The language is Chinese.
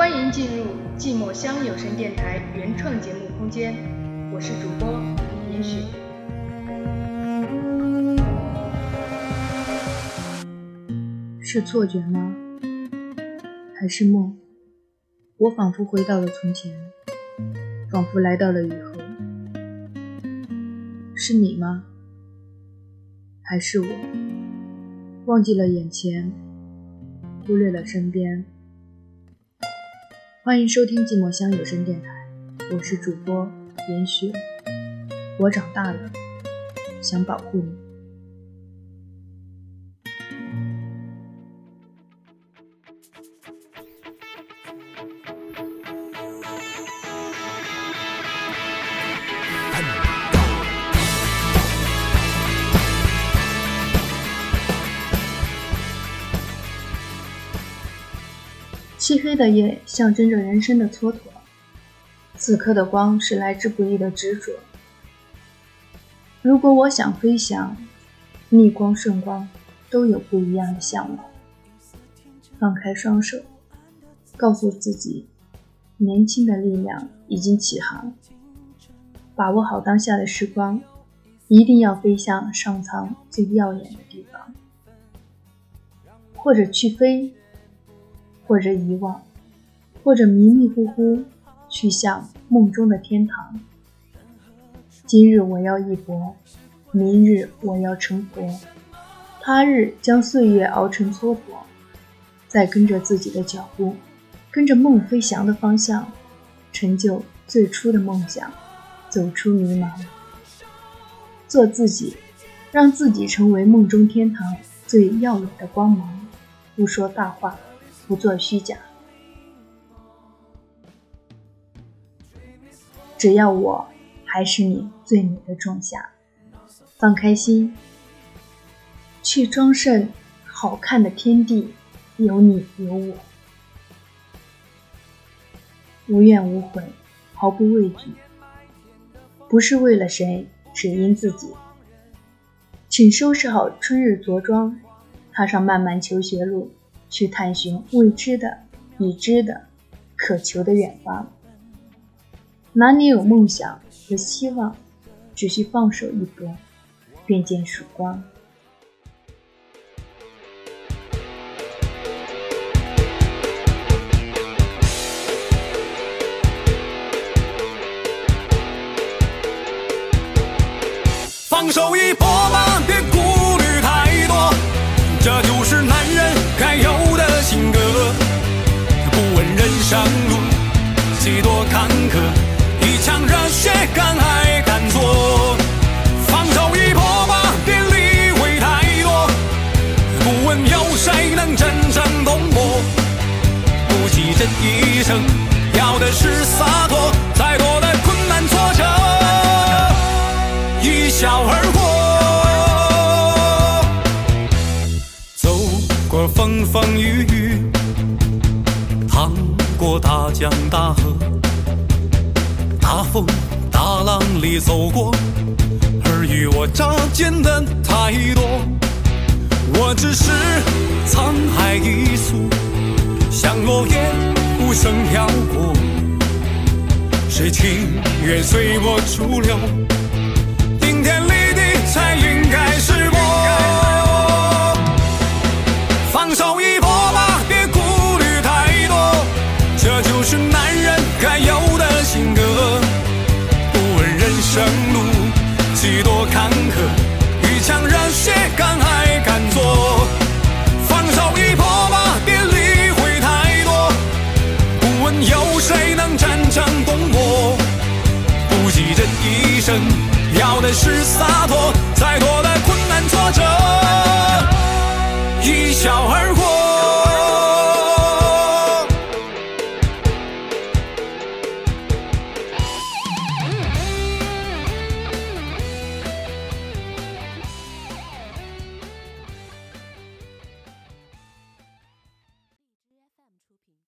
欢迎进入寂寞乡有声电台原创节目空间，我是主播严雪。是错觉吗？还是梦？我仿佛回到了从前，仿佛来到了以后。是你吗？还是我忘记了眼前，忽略了身边？欢迎收听寂寞乡有声电台，我是主播严雪。我长大了，想保护你。漆黑的夜象征着人生的蹉跎，此刻的光是来之不易的执着。如果我想飞翔，逆光顺光都有不一样的向往。放开双手，告诉自己，年轻的力量已经起航。把握好当下的时光，一定要飞向上苍最耀眼的地方，或者去飞。或者遗忘，或者迷迷糊糊去向梦中的天堂。今日我要一搏，明日我要成佛，他日将岁月熬成蹉跎。再跟着自己的脚步，跟着梦飞翔的方向，成就最初的梦想，走出迷茫，做自己，让自己成为梦中天堂最耀眼的光芒。不说大话。不做虚假，只要我还是你最美的仲夏，放开心，去装盛好看的天地，有你有我，无怨无悔，毫不畏惧，不是为了谁，只因自己。请收拾好春日着装，踏上漫漫求学路。去探寻未知的、已知的、渴求的远方。哪里有梦想和希望，只需放手一搏，便见曙光。放手一搏吧，问人生路几多坎坷，一腔热血敢爱敢做，放手一搏吧，别理会太多，不问有谁能真正懂我，不急这一生，要的是洒脱，再多的困难挫折，一笑而过，走过风风雨雨。淌过大江大河，大风大浪里走过，尔虞我诈见的太多。我只是沧海一粟，像落叶无声飘过。谁情愿随波逐流？是男人该有的性格，不问人生路几多坎坷，一腔热血敢爱敢做，放手一搏吧，别理会太多，不问有谁能真正懂我，不急这一生，要的是洒脱，再多的困难挫折，一笑而过。